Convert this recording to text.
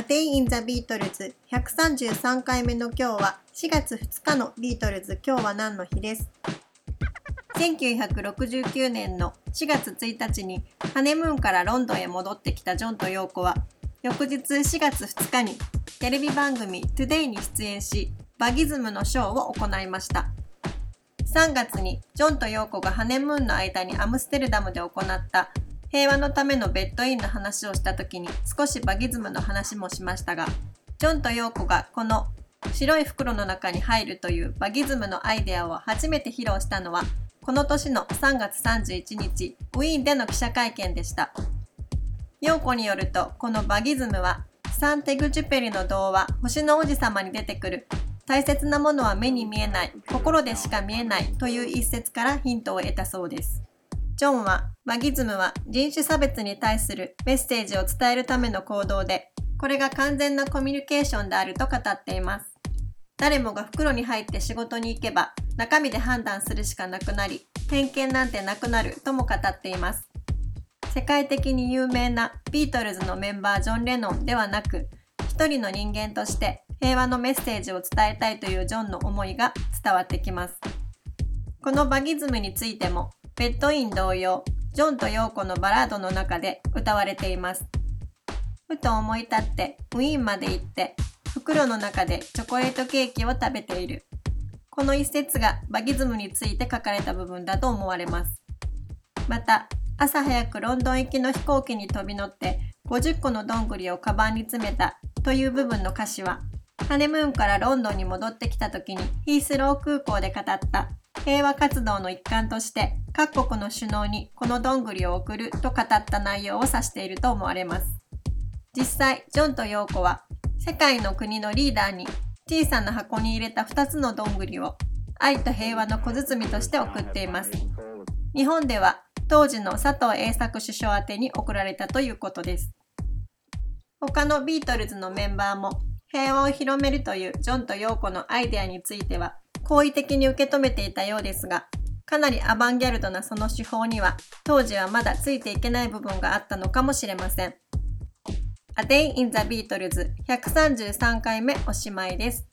A Day in the Beatles 133回目の今日は4月2日のビートルズ。今日は何の日です？1969年の4月1日にハネムーンからロンドンへ戻ってきたジョンとヨーコは翌日4月2日にテレビ番組 Today に出演しバギズムのショーを行いました。3月にジョンとヨーコがハネムーンの間にアムステルダムで行った平和のためのベッドインの話をした時に少しバギズムの話もしましたがジョンとヨーコがこの白い袋の中に入るというバギズムのアイデアを初めて披露したのはこの年の3月31日ウィーンでの記者会見でした。ヨーコによるとこのバギズムはサンテグジュペリの童話星の王子様に出てくる大切なものは目に見えない心でしか見えないという一節からヒントを得たそうです。ジョンは、マギズムは人種差別に対するメッセージを伝えるための行動で、これが完全なコミュニケーションであると語っています。誰もが袋に入って仕事に行けば、中身で判断するしかなくなり、偏見なんてなくなるとも語っています。世界的に有名なビートルズのメンバージョン・レノンではなく、一人の人間として平和のメッセージを伝えたいというジョンの思いが伝わってきます。このバギズムについてもベッドイン同様、ジョンとヨーコのバラードの中で歌われています。ふと思い立ってウィーンまで行って袋の中でチョコレートケーキを食べている。この一節がバギズムについて書かれた部分だと思われます。また、朝早くロンドン行きの飛行機に飛び乗って50個のどんぐりをカバンに詰めたという部分の歌詞は、ハネムーンからロンドンに戻ってきた時にヒースロー空港で語った平和活動の一環として各国の首脳にこのどんぐりを送ると語った内容を指していると思われます。実際、ジョンとヨーコは世界の国のリーダーに小さな箱に入れた2つのどんぐりを愛と平和の小包として送っています。日本では当時の佐藤栄作首相宛に送られたということです。他のビートルズのメンバーも平和を広めるというジョンとヨーコのアイデアについては好意的に受け止めていたようですが、かなりアバンギャルドなその手法には、当時はまだついていけない部分があったのかもしれません。A Day in the Beatles 133回目おしまいです。